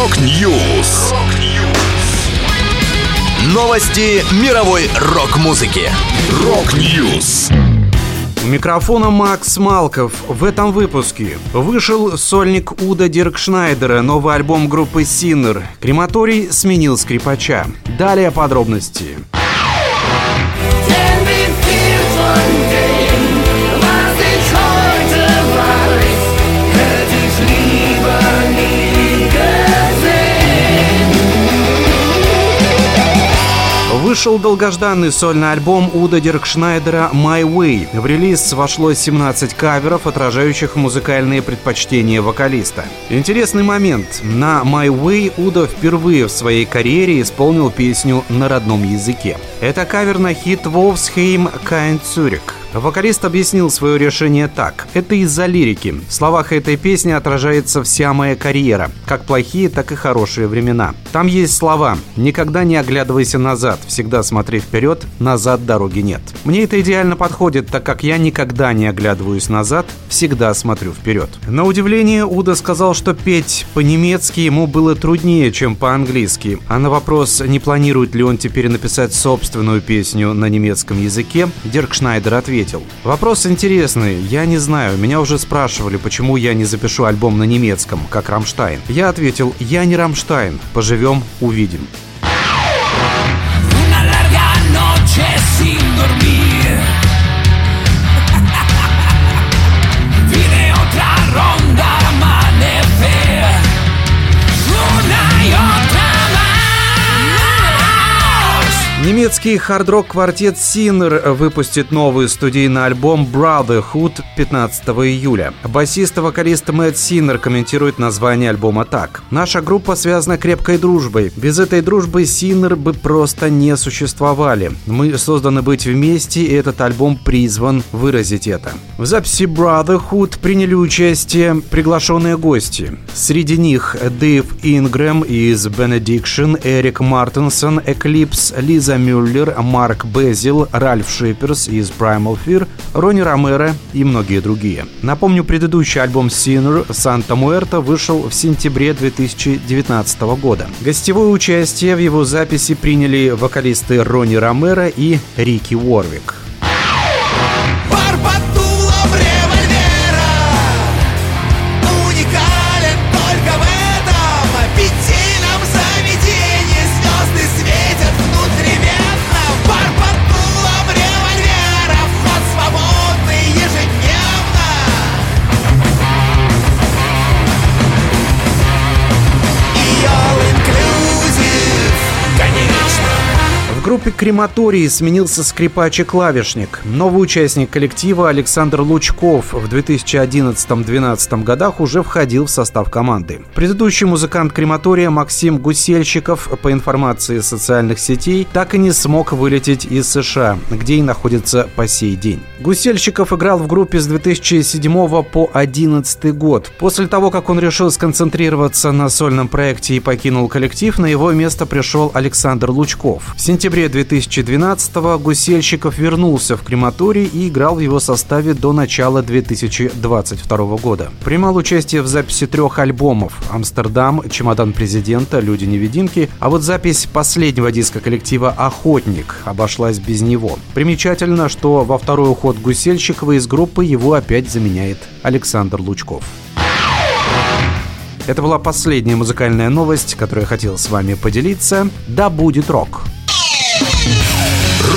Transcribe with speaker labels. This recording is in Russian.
Speaker 1: Rock News. Новости мировой рок-музыки. Rock News.
Speaker 2: У микрофона Макс Малков. В этом выпуске вышел сольник Уда Диркшнайдера, новый альбом группы Sinner. Крематорий сменил скрипача. Далее подробности. Вышел долгожданный сольный альбом Уда Диркшнайдера «My Way». В релиз вошло 17 каверов, отражающих музыкальные предпочтения вокалиста. Интересный момент. На «My Way» Уда впервые в своей карьере исполнил песню на родном языке. Это кавер на хит «Wolfsheim Kein Zurück». Вокалист объяснил свое решение так. Это из-за лирики. В словах этой песни отражается вся моя карьера. Как плохие, так и хорошие времена. Там есть слова «Никогда не оглядывайся назад, всегда смотри вперед, назад дороги нет». Мне это идеально подходит, так как я никогда не оглядываюсь назад, всегда смотрю вперед. На удивление, Уда сказал, что петь по-немецки ему было труднее, чем по-английски. А на вопрос, не планирует ли он теперь написать собственную песню на немецком языке, Диркшнайдер ответил, ответил. Вопрос интересный. Я не знаю. Меня уже спрашивали, почему я не запишу альбом на немецком, как Рамштайн. Я ответил, я не Рамштайн. Поживем, увидим. Немецкий хард-рок квартет Sinner выпустит новый студийный альбом Brotherhood 15 июля. Басист и вокалист Мэтт Синнер комментирует название альбома так. «Наша группа связана крепкой дружбой. Без этой дружбы Синнер бы просто не существовали. Мы созданы быть вместе, и этот альбом призван выразить это». В записи Brotherhood приняли участие приглашенные гости. Среди них Дэйв Ингрэм из Benediction, Эрик Мартинсон, Eclipse, Лиза Лиза Мюллер, Марк Безил, Ральф Шиперс из Primal Fear, Ронни Ромеро и многие другие. Напомню, предыдущий альбом Sinner «Санта Муэрта» вышел в сентябре 2019 года. Гостевое участие в его записи приняли вокалисты Ронни Ромеро и Рики Уорвик. Группе «Крематорий» сменился скрипач и клавишник. Новый участник коллектива Александр Лучков в 2011-2012 годах уже входил в состав команды. Предыдущий музыкант «Крематория» Максим Гусельщиков, по информации социальных сетей, так и не смог вылететь из США, где и находится по сей день. Гусельщиков играл в группе с 2007 по 2011 год. После того, как он решил сконцентрироваться на сольном проекте и покинул коллектив, на его место пришел Александр Лучков. В сентябре ноябре 2012-го Гусельщиков вернулся в крематорий и играл в его составе до начала 2022 года. Принимал участие в записи трех альбомов «Амстердам», «Чемодан президента», «Люди-невидимки», а вот запись последнего диска коллектива «Охотник» обошлась без него. Примечательно, что во второй уход Гусельщикова из группы его опять заменяет Александр Лучков. Это была последняя музыкальная новость, которую я хотел с вами поделиться. Да будет рок!